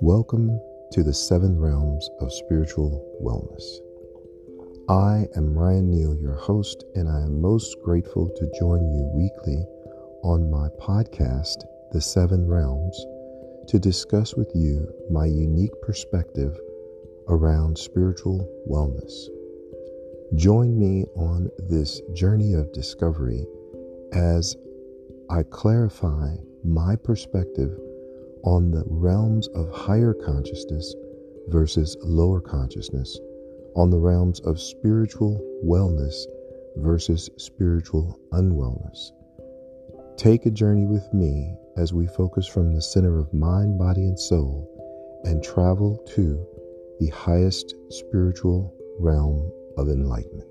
Welcome to the seven realms of spiritual wellness. I am Ryan Neal, your host, and I am most grateful to join you weekly on my podcast, The Seven Realms, to discuss with you my unique perspective around spiritual wellness. Join me on this journey of discovery as I clarify my perspective on the realms of higher consciousness versus lower consciousness, on the realms of spiritual wellness versus spiritual unwellness. Take a journey with me as we focus from the center of mind, body, and soul and travel to the highest spiritual realm of enlightenment.